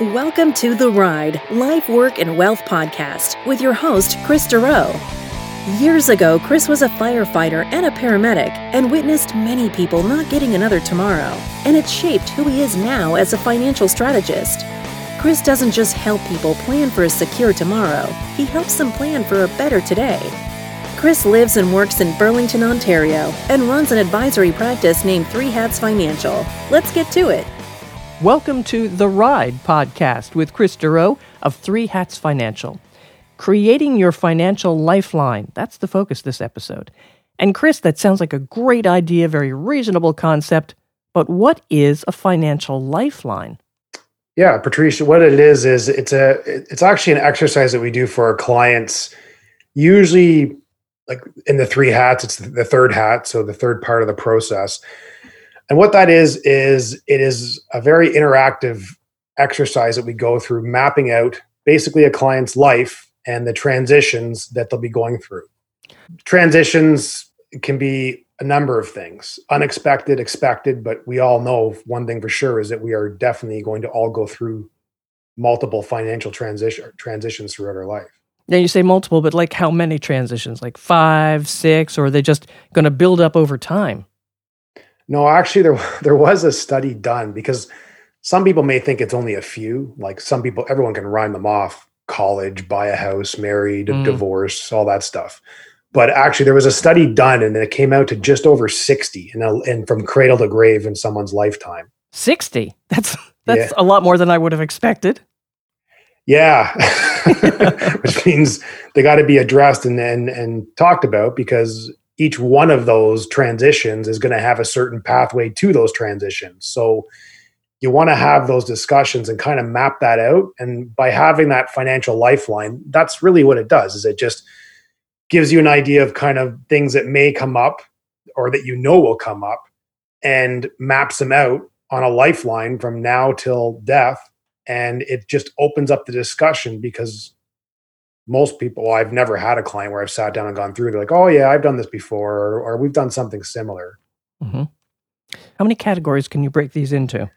Welcome to The Ride Life, Work, and Wealth podcast with your host, Kris Dureau. Years ago, Kris was a firefighter and a paramedic and witnessed many people not getting another tomorrow, and it shaped who he is now as a financial strategist. Kris doesn't just help people plan for a secure tomorrow, he helps them plan for a better today. Kris lives and works in Burlington, Ontario, and runs an advisory practice named Three Hats Financial. Let's get to it. Welcome to The Ride podcast with Kris Dureau of Three Hats Financial. Creating your financial lifeline. That's the focus this episode. And Kris, that sounds like a great idea, very reasonable concept, but what is a financial lifeline? Yeah, Patricia, what it is is it's a it's actually an exercise that we do for our clients. Usually like in the three hats, it's the third hat, so the third part of the process and what that is, is it is a very interactive exercise that we go through mapping out basically a client's life and the transitions that they'll be going through. Transitions can be a number of things unexpected, expected, but we all know one thing for sure is that we are definitely going to all go through multiple financial transition transitions throughout our life. Now you say multiple, but like how many transitions? Like five, six, or are they just going to build up over time? No, actually, there there was a study done because some people may think it's only a few. Like some people, everyone can rhyme them off: college, buy a house, married, mm. divorce, all that stuff. But actually, there was a study done, and it came out to just over sixty, and, and from cradle to grave in someone's lifetime. Sixty. That's that's yeah. a lot more than I would have expected. Yeah, which means they got to be addressed and, and and talked about because each one of those transitions is going to have a certain pathway to those transitions. So you want to have those discussions and kind of map that out and by having that financial lifeline that's really what it does is it just gives you an idea of kind of things that may come up or that you know will come up and maps them out on a lifeline from now till death and it just opens up the discussion because most people, well, I've never had a client where I've sat down and gone through. They're like, "Oh yeah, I've done this before," or, or "We've done something similar." Mm-hmm. How many categories can you break these into?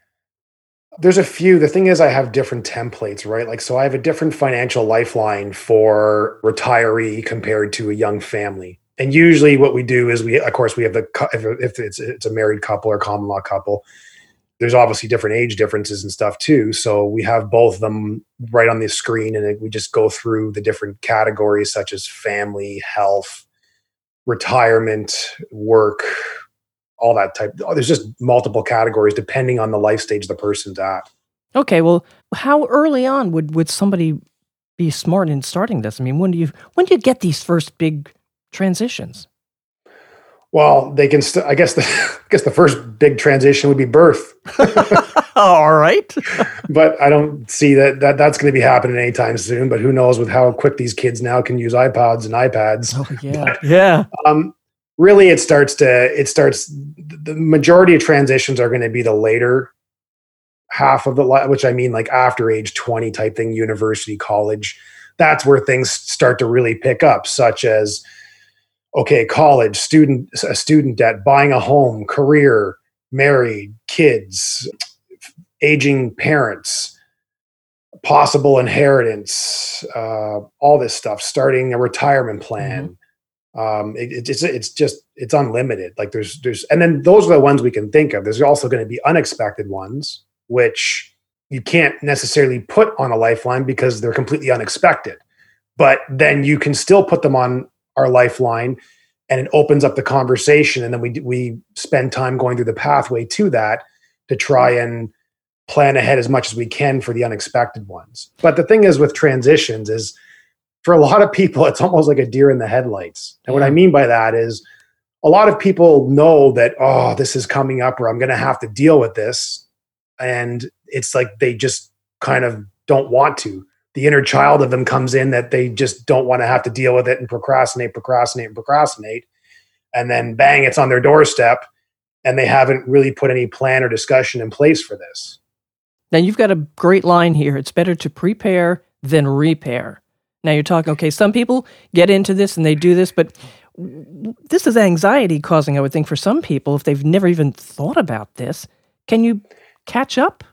There's a few. The thing is, I have different templates, right? Like, so I have a different financial lifeline for retiree compared to a young family. And usually, what we do is we, of course, we have the if it's it's a married couple or common law couple, there's obviously different age differences and stuff too. So we have both of them right on the screen and we just go through the different categories such as family, health, retirement, work, all that type. Oh, there's just multiple categories depending on the life stage the person's at. Okay, well, how early on would would somebody be smart in starting this? I mean, when do you when do you get these first big transitions? Well, they can. St- I guess the I guess the first big transition would be birth. All right, but I don't see that, that that's going to be happening anytime soon. But who knows with how quick these kids now can use iPods and iPads? Oh yeah, but, yeah. Um, really, it starts to it starts. The majority of transitions are going to be the later half of the which I mean like after age twenty type thing, university, college. That's where things start to really pick up, such as okay, college, student, a student debt, buying a home, career, married, kids, aging parents, possible inheritance, uh, all this stuff, starting a retirement plan. Mm-hmm. Um, it, it's it's just it's unlimited. Like there's there's and then those are the ones we can think of. There's also going to be unexpected ones, which you can't necessarily put on a lifeline because they're completely unexpected. But then you can still put them on our lifeline and it opens up the conversation and then we we spend time going through the pathway to that to try and plan ahead as much as we can for the unexpected ones. But the thing is with transitions is for a lot of people it's almost like a deer in the headlights. And what i mean by that is a lot of people know that oh this is coming up or i'm going to have to deal with this and it's like they just kind of don't want to the inner child of them comes in that they just don't want to have to deal with it and procrastinate, procrastinate, and procrastinate. And then bang, it's on their doorstep and they haven't really put any plan or discussion in place for this. Now you've got a great line here. It's better to prepare than repair. Now you're talking, okay, some people get into this and they do this, but this is anxiety causing, I would think, for some people if they've never even thought about this. Can you catch up?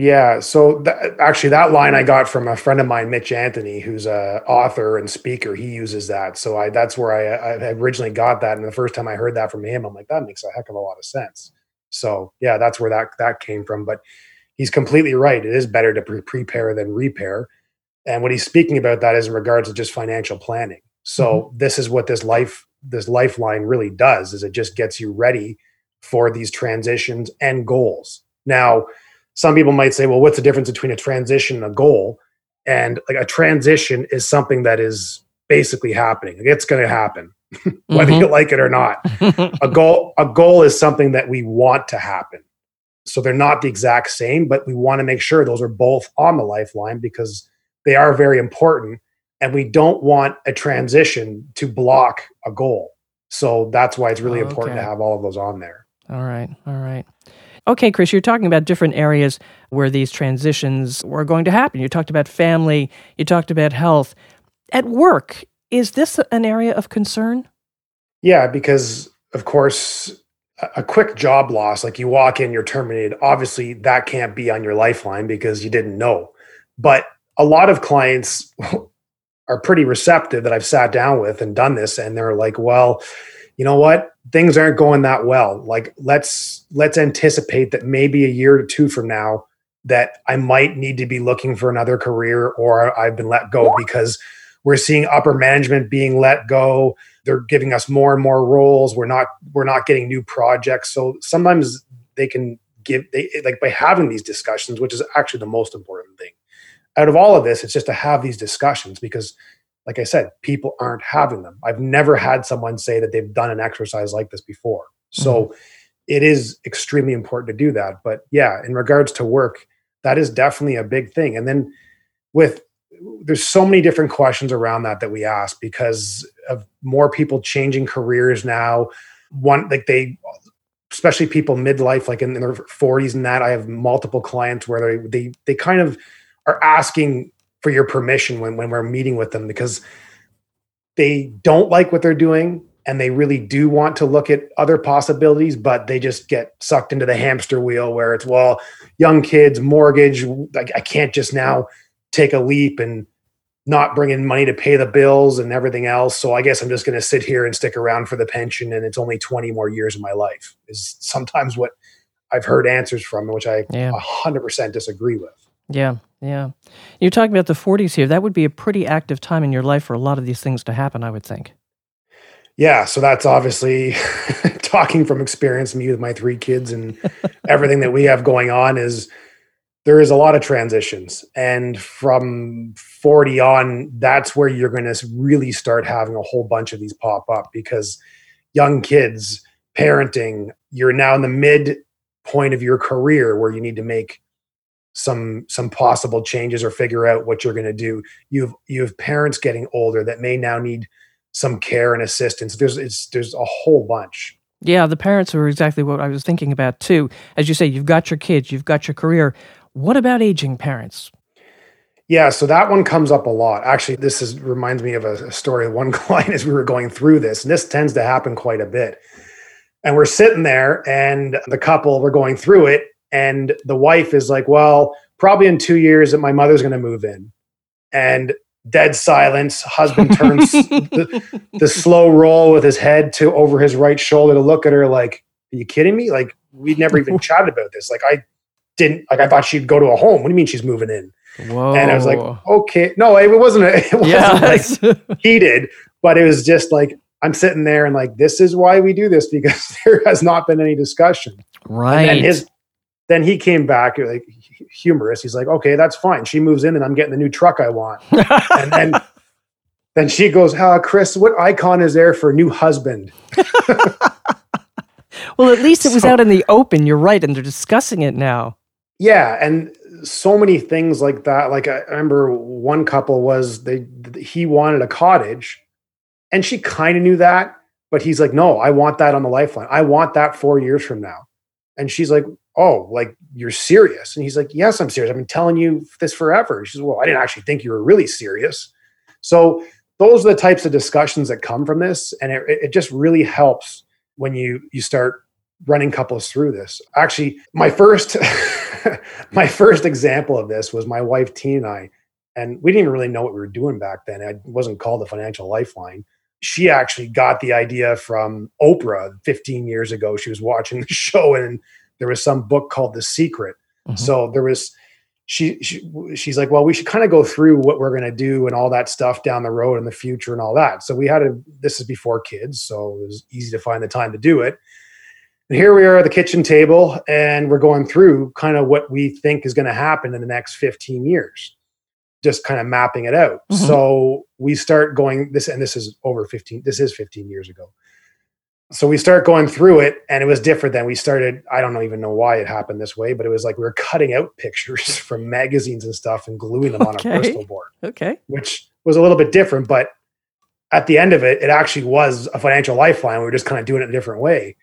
Yeah. So th- actually, that line I got from a friend of mine, Mitch Anthony, who's a author and speaker. He uses that. So I that's where I, I originally got that. And the first time I heard that from him, I'm like, that makes a heck of a lot of sense. So yeah, that's where that that came from. But he's completely right. It is better to pre- prepare than repair. And what he's speaking about that is in regards to just financial planning. So mm-hmm. this is what this life this lifeline really does is it just gets you ready for these transitions and goals. Now, some people might say, well, what's the difference between a transition and a goal? And like a transition is something that is basically happening. It's going to happen, whether mm-hmm. you like it or not. a goal, a goal is something that we want to happen. So they're not the exact same, but we want to make sure those are both on the lifeline because they are very important. And we don't want a transition to block a goal. So that's why it's really oh, important to have all of those on there. All right. All right. Okay, Kris, you're talking about different areas where these transitions were going to happen. You talked about family, you talked about health. At work, is this an area of concern? Yeah, because of course, a quick job loss, like you walk in, you're terminated, obviously that can't be on your lifeline because you didn't know. But a lot of clients are pretty receptive that I've sat down with and done this, and they're like, well, you know what things aren't going that well. Like let's let's anticipate that maybe a year or two from now that i might need to be looking for another career or i've been let go because we're seeing upper management being let go. They're giving us more and more roles. We're not we're not getting new projects. So sometimes they can give they like by having these discussions which is actually the most important thing out of all of this it's just to have these discussions because like I said, people aren't having them. I've never had someone say that they've done an exercise like this before. So mm-hmm. it is extremely important to do that. But yeah, in regards to work, that is definitely a big thing. And then with there's so many different questions around that that we ask because of more people changing careers now. One like they especially people midlife like in, in their 40s and that i have multiple clients where they they, they kind of are asking for your permission when, when we're meeting with them because they don't like what they're doing and they really do want to look at other possibilities, but they just get sucked into the hamster wheel where it's, well, young kids, mortgage, like I can't just now take a leap and not bring in money to pay the bills and everything else. So I guess I'm just going to sit here and stick around for the pension and it's only 20 more years of my life is sometimes what I've heard answers from, which I yeah. 100% disagree with. Yeah, yeah. You're talking about the 40s here. That would be a pretty active time in your life for a lot of these things to happen, I would think. Yeah, so that's obviously talking from experience, me with my three kids and everything that we have going on is there is a lot of transitions. And from 40 on, that's where you're going to really start having a whole bunch of these pop up because young kids, parenting, you're now in the mid point of your career where you need to make some some possible changes or figure out what you're going to do. You have you have parents getting older that may now need some care and assistance. There's it's there's a whole bunch. Yeah the parents are exactly what i was thinking about too. As you say you've got your kids you've got your career. What about aging parents? Yeah so that one comes up a lot. Actually this is reminds me of a, a story of one client as we were going through this and this tends to happen quite a bit. And we're sitting there and the couple we're going through it and the wife is like, well, probably in two years that my mother's going to move in. And dead silence. Husband turns the, the, slow roll with his head to over his right shoulder to look at her like, are you kidding me? Like, we'd never even chatted about this. Like, I didn't, like, I thought she'd go to a home. What do you mean she's moving in? Whoa. And I was like, okay. No, it wasn't, a, it wasn't yes. like heated, but it was just like, I'm sitting there and like, this is why we do this because there has not been any discussion. Right. And his then he came back like humorous. He's like, okay, that's fine. She moves in and I'm getting the new truck I want. and then then she goes, ah, Kris, what icon is there for new husband? well, at least it was so, out in the open. You're right. And they're discussing it now. Yeah. And so many things like that. Like I remember one couple was they, he wanted a cottage and she kind of knew that, but he's like, no, I want that on the lifeline. I want that four years from now. And she's like, oh, like you're serious? And he's like, yes, I'm serious. I've been telling you this forever. She says, well, I didn't actually think you were really serious. So those are the types of discussions that come from this. And it, it just really helps when you, you start running couples through this. Actually, my first my first example of this was my wife Tina and I, and we didn't even really know what we were doing back then. It wasn't called the Financial Lifeline. She actually got the idea from Oprah 15 years ago. She was watching the show, and there was some book called The Secret. Mm-hmm. So there was she, she she's like, well, we should kind of go through what we're going to do and all that stuff down the road in the future and all that. So we had a this is before kids, so it was easy to find the time to do it. And here we are at the kitchen table, and we're going through kind of what we think is going to happen in the next 15 years, just kind of mapping it out. Mm-hmm. So we start going this, and this is over 15. This is 15 years ago so we start going through it and it was different then. We started i don't even know why it happened this way but it was like we were cutting out pictures from magazines and stuff and gluing them okay. on a bristol board okay. which was a little bit different but at the end of it it actually was a financial lifeline. We were just kind of doing it a different way.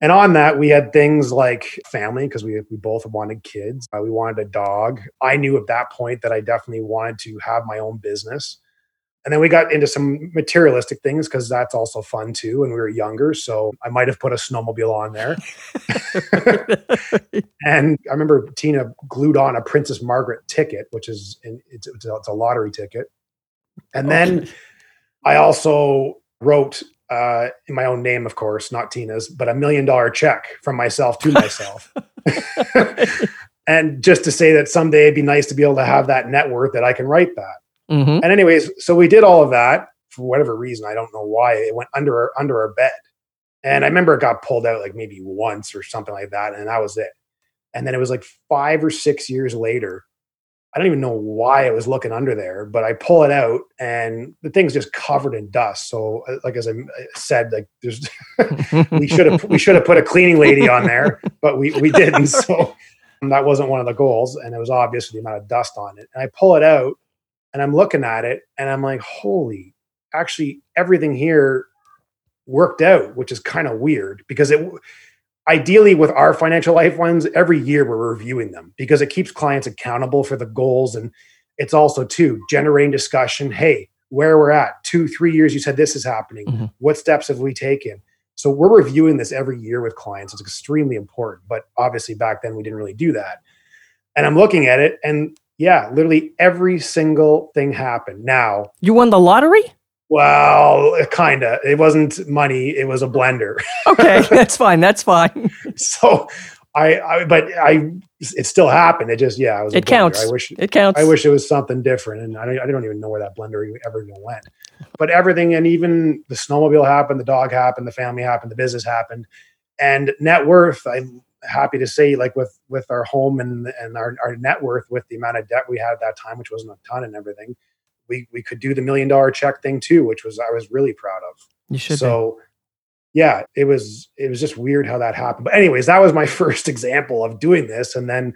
And on that we had things like family because we, we both wanted kids. Uh, we wanted a dog. I knew at that point that i definitely wanted to have my own business and then we got into some materialistic things because that's also fun too when we were younger. So I might have put a snowmobile on there. and I remember Tina glued on a Princess Margaret ticket, which is in, it's, it's, a, it's a lottery ticket. And then I also wrote uh, in my own name, of course, not Tina's, but a million dollar check from myself to myself. and just to say that someday it'd be nice to be able to have that net worth that I can write that. Mm-hmm. And anyways, so we did all of that for whatever reason. I don't know why it went under our, under our bed. And I remember it got pulled out like maybe once or something like that, and that was it. And then it was like five or six years later. I don't even know why it was looking under there, but I pull it out and the thing's just covered in dust. So, uh, like as I said, like there's we should have we should have put a cleaning lady on there, but we we didn't. So that wasn't one of the goals, and it was obvious the amount of dust on it. And I pull it out, and I'm looking at it and I'm like, holy, actually, everything here worked out, which is kind of weird because it ideally with our financial lifelines, every year we're reviewing them because it keeps clients accountable for the goals. And it's also, too, generating discussion. Hey, where we're at, two, three years, you said this is happening. Mm-hmm. What steps have we taken? So we're reviewing this every year with clients. It's extremely important. But obviously, back then we didn't really do that. And I'm looking at it, and yeah, literally every single thing happened. Now, you won the lottery? Well, kind of. It wasn't money, it was a blender. okay, that's fine. That's fine. so, I, I, but I, it still happened. It just, yeah, it was. It counts. I wish it counts. I wish it was something different, and I don't, I don't even know where that blender ever even went. But everything, and even the snowmobile happened, the dog happened, the family happened, the business happened, and net worth. I happy to say like with with our home and and our, our net worth with the amount of debt we had at that time which wasn't a ton and everything we we could do the million dollar check thing too which was i was really proud of. You should so be. yeah it was it was just weird how that happened. But anyways that was my first example of doing this and then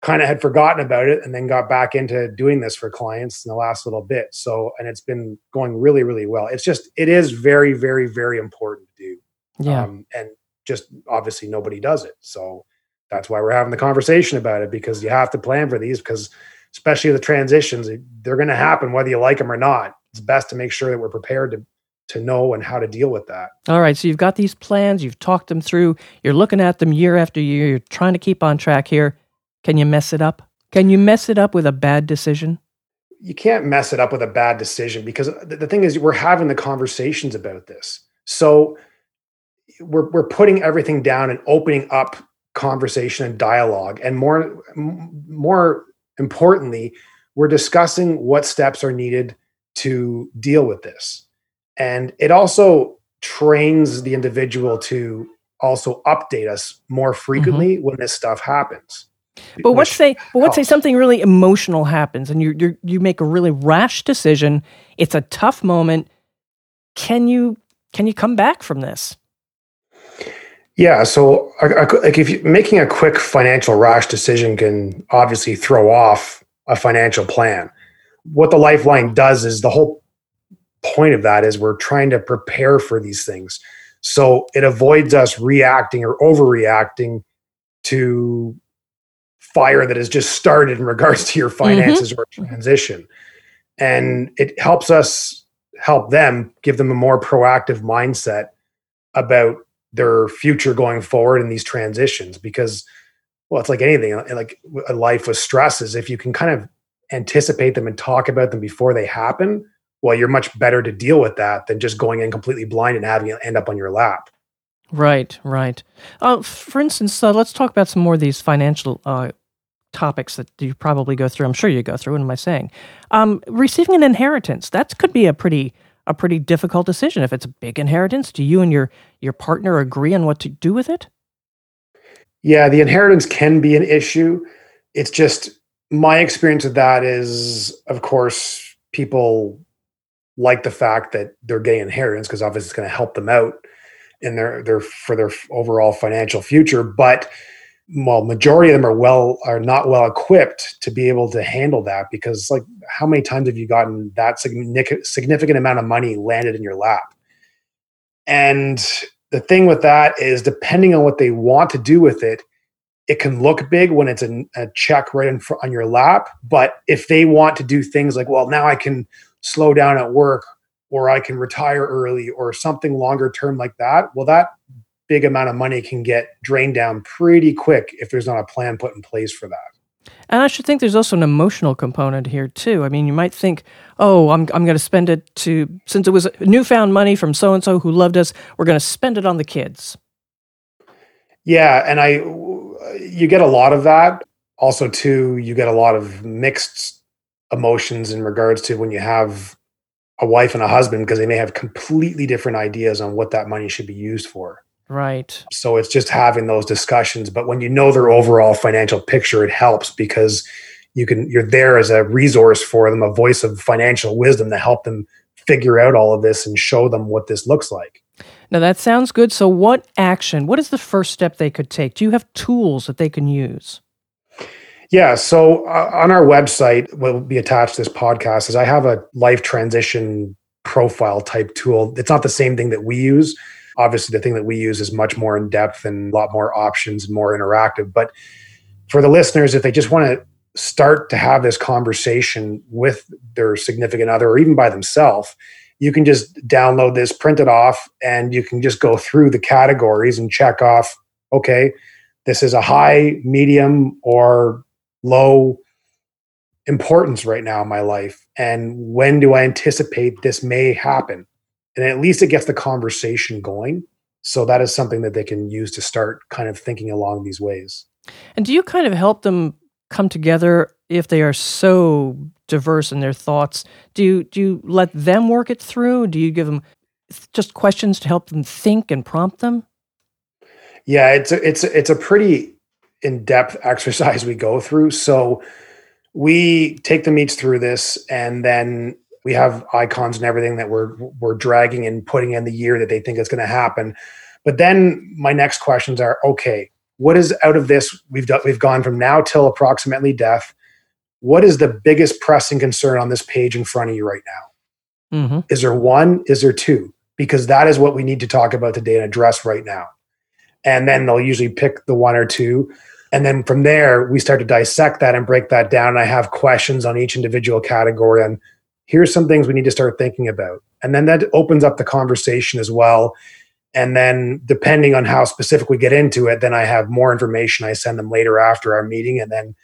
kind of had forgotten about it and then got back into doing this for clients in the last little bit. So and it's been going really really well. It's just it is very very very important to do. Yeah. Um, and just obviously nobody does it. So that's why we're having the conversation about it because you have to plan for these because especially the transitions, they're going to happen whether you like them or not. It's best to make sure that we're prepared to to know and how to deal with that. All right, so you've got these plans, you've talked them through, you're looking at them year after year, you're trying to keep on track here. Can you mess it up? Can you mess it up with a bad decision? You can't mess it up with a bad decision because the thing is we're having the conversations about this. So we're we're putting everything down and opening up conversation and dialogue. And more more importantly we're discussing what steps are needed to deal with this. And it also trains the individual to also update us more frequently mm-hmm. when this stuff happens. But let's say but let's say something really emotional happens and you you you make a really rash decision. It's a tough moment. Can you can you come back from this yeah. So, like, if you making a quick financial rash decision can obviously throw off a financial plan. What the lifeline does is the whole point of that is we're trying to prepare for these things. So it avoids us reacting or overreacting to fire that has just started in regards to your mm-hmm. finances mm-hmm. or transition. And it helps us help them give them a more proactive mindset about their future going forward in these transitions because well it's like anything like a life with stresses if you can kind of anticipate them and talk about them before they happen well you're much better to deal with that than just going in completely blind and having it end up on your lap. Right right. Uh, for instance uh, let's talk about some more of these financial uh, topics that you probably go through i'm sure you go through what am i saying? Um, receiving an inheritance that could be a pretty a pretty difficult decision. If it's a big inheritance, do you and your your partner agree on what to do with it? Yeah, the inheritance can be an issue. It's just my experience with that is, of course, people like the fact that they're getting inheritance because obviously it's going to help them out in their their for their overall financial future. But well, majority of them are well are not well equipped to be able to handle that because like how many times have you gotten that significant amount of money landed in your lap? And the thing with that is depending on what they want to do with it, it can look big when it's a, a check right in front on your lap. But if they want to do things like, well, now I can slow down at work or I can retire early or something longer term like that, well, that big amount of money can get drained down pretty quick if there's not a plan put in place for that. And I should think there's also an emotional component here too. I mean, you might think, "Oh, I'm I'm going to spend it to since it was newfound money from so and so who loved us, we're going to spend it on the kids." Yeah, and I you get a lot of that. Also too, you get a lot of mixed emotions in regards to when you have a wife and a husband because they may have completely different ideas on what that money should be used for. Right. So it's just having those discussions. But when you know their overall financial picture, it helps because you can you're there as a resource for them, a voice of financial wisdom to help them figure out all of this and show them what this looks like. Now that sounds good. So what action? What is the first step they could take? Do you have tools that they can use? Yeah, so uh, on our website, what will be attached to this podcast is I have a life transition profile type tool. It's not the same thing that we use Obviously, the thing that we use is much more in depth and a lot more options and more interactive. But for the listeners, if they just want to start to have this conversation with their significant other or even by themselves, you can just download this, print it off, and you can just go through the categories and check off okay, this is a high, medium, or low importance right now in my life. And when do I anticipate this may happen? And at least it gets the conversation going. So that is something that they can use to start kind of thinking along these ways. And do you kind of help them come together if they are so diverse in their thoughts? Do you do you let them work it through? Do you give them just questions to help them think and prompt them? Yeah it's a, it's a, it's a pretty in-depth exercise we go through. So we take them each through this and then we have icons and everything that we're we're dragging and putting in the year that they think is going to happen. But then my next questions are okay, what is out of this we've done we've gone from now till approximately death. What is the biggest pressing concern on this page in front of you right now? Mm-hmm. Is there one? Is there two? Because that is what we need to talk about today and address right now. And then they'll usually pick the one or two. And then from there, we start to dissect that and break that down. And I have questions on each individual category and here's some things we need to start thinking about. And then that opens up the conversation as well. And then, depending on how specific we get into it, then I have more information I send them later after our meeting, and then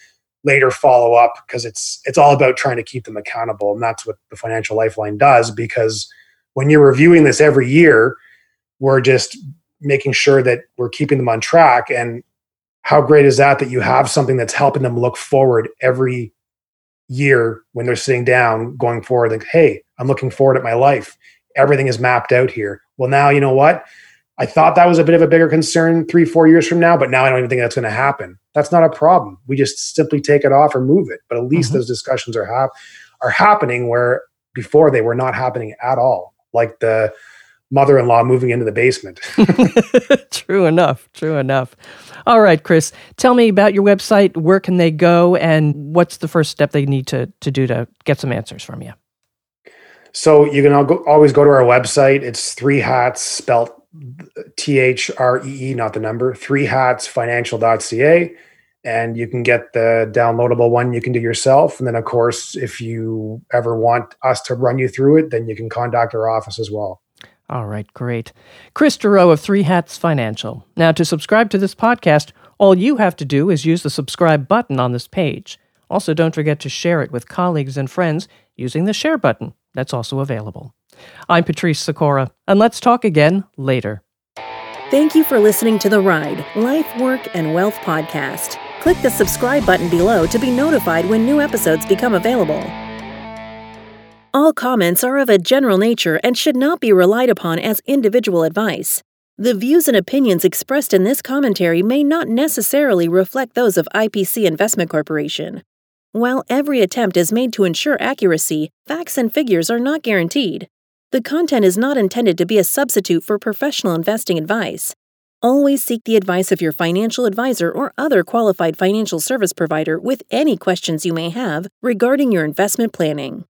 later follow up because it's it's all about trying to keep them accountable, and that's what the Financial Lifeline does. Because when you're reviewing this every year, we're just making sure that we're keeping them on track. And how great is that that you have something that's helping them look forward every year when they're sitting down going forward like hey i'm looking forward at my life. Everything is mapped out here. Well now you know what? I thought that was a bit of a bigger concern three four years from now but now i don't even think that's going to happen. That's not a problem. We just simply take it off or move it. But at least mm-hmm. those discussions are hap- are happening where before they were not happening at all. Like the mother-in-law moving into the basement true enough true enough all right, Kris, tell me about your website. Where can they go, and what's the first step they need to to do to get some answers from you? So you can always go to our website. It's three hats spelt T H R E E, not the number. Three hats financial.ca. And you can get the downloadable one you can do yourself. And then, of course, if you ever want us to run you through it, then you can contact our office as well. All right, great. Kris Dureau of Three Hats Financial. Now, to subscribe to this podcast, all you have to do is use the subscribe button on this page. Also, don't forget to share it with colleagues and friends using the share button. That's also available. I'm Patrice Sikora, and let's talk again later. Thank you for listening to the Ride Life, Work, and Wealth podcast. Click the subscribe button below to be notified when new episodes become available. All comments are of a general nature and should not be relied upon as individual advice. The views and opinions expressed in this commentary may not necessarily reflect those of IPC Investment Corporation. While every attempt is made to ensure accuracy, facts and figures are not guaranteed. The content is not intended to be a substitute for professional investing advice. Always seek the advice of your financial advisor or other qualified financial service provider with any questions you may have regarding your investment planning.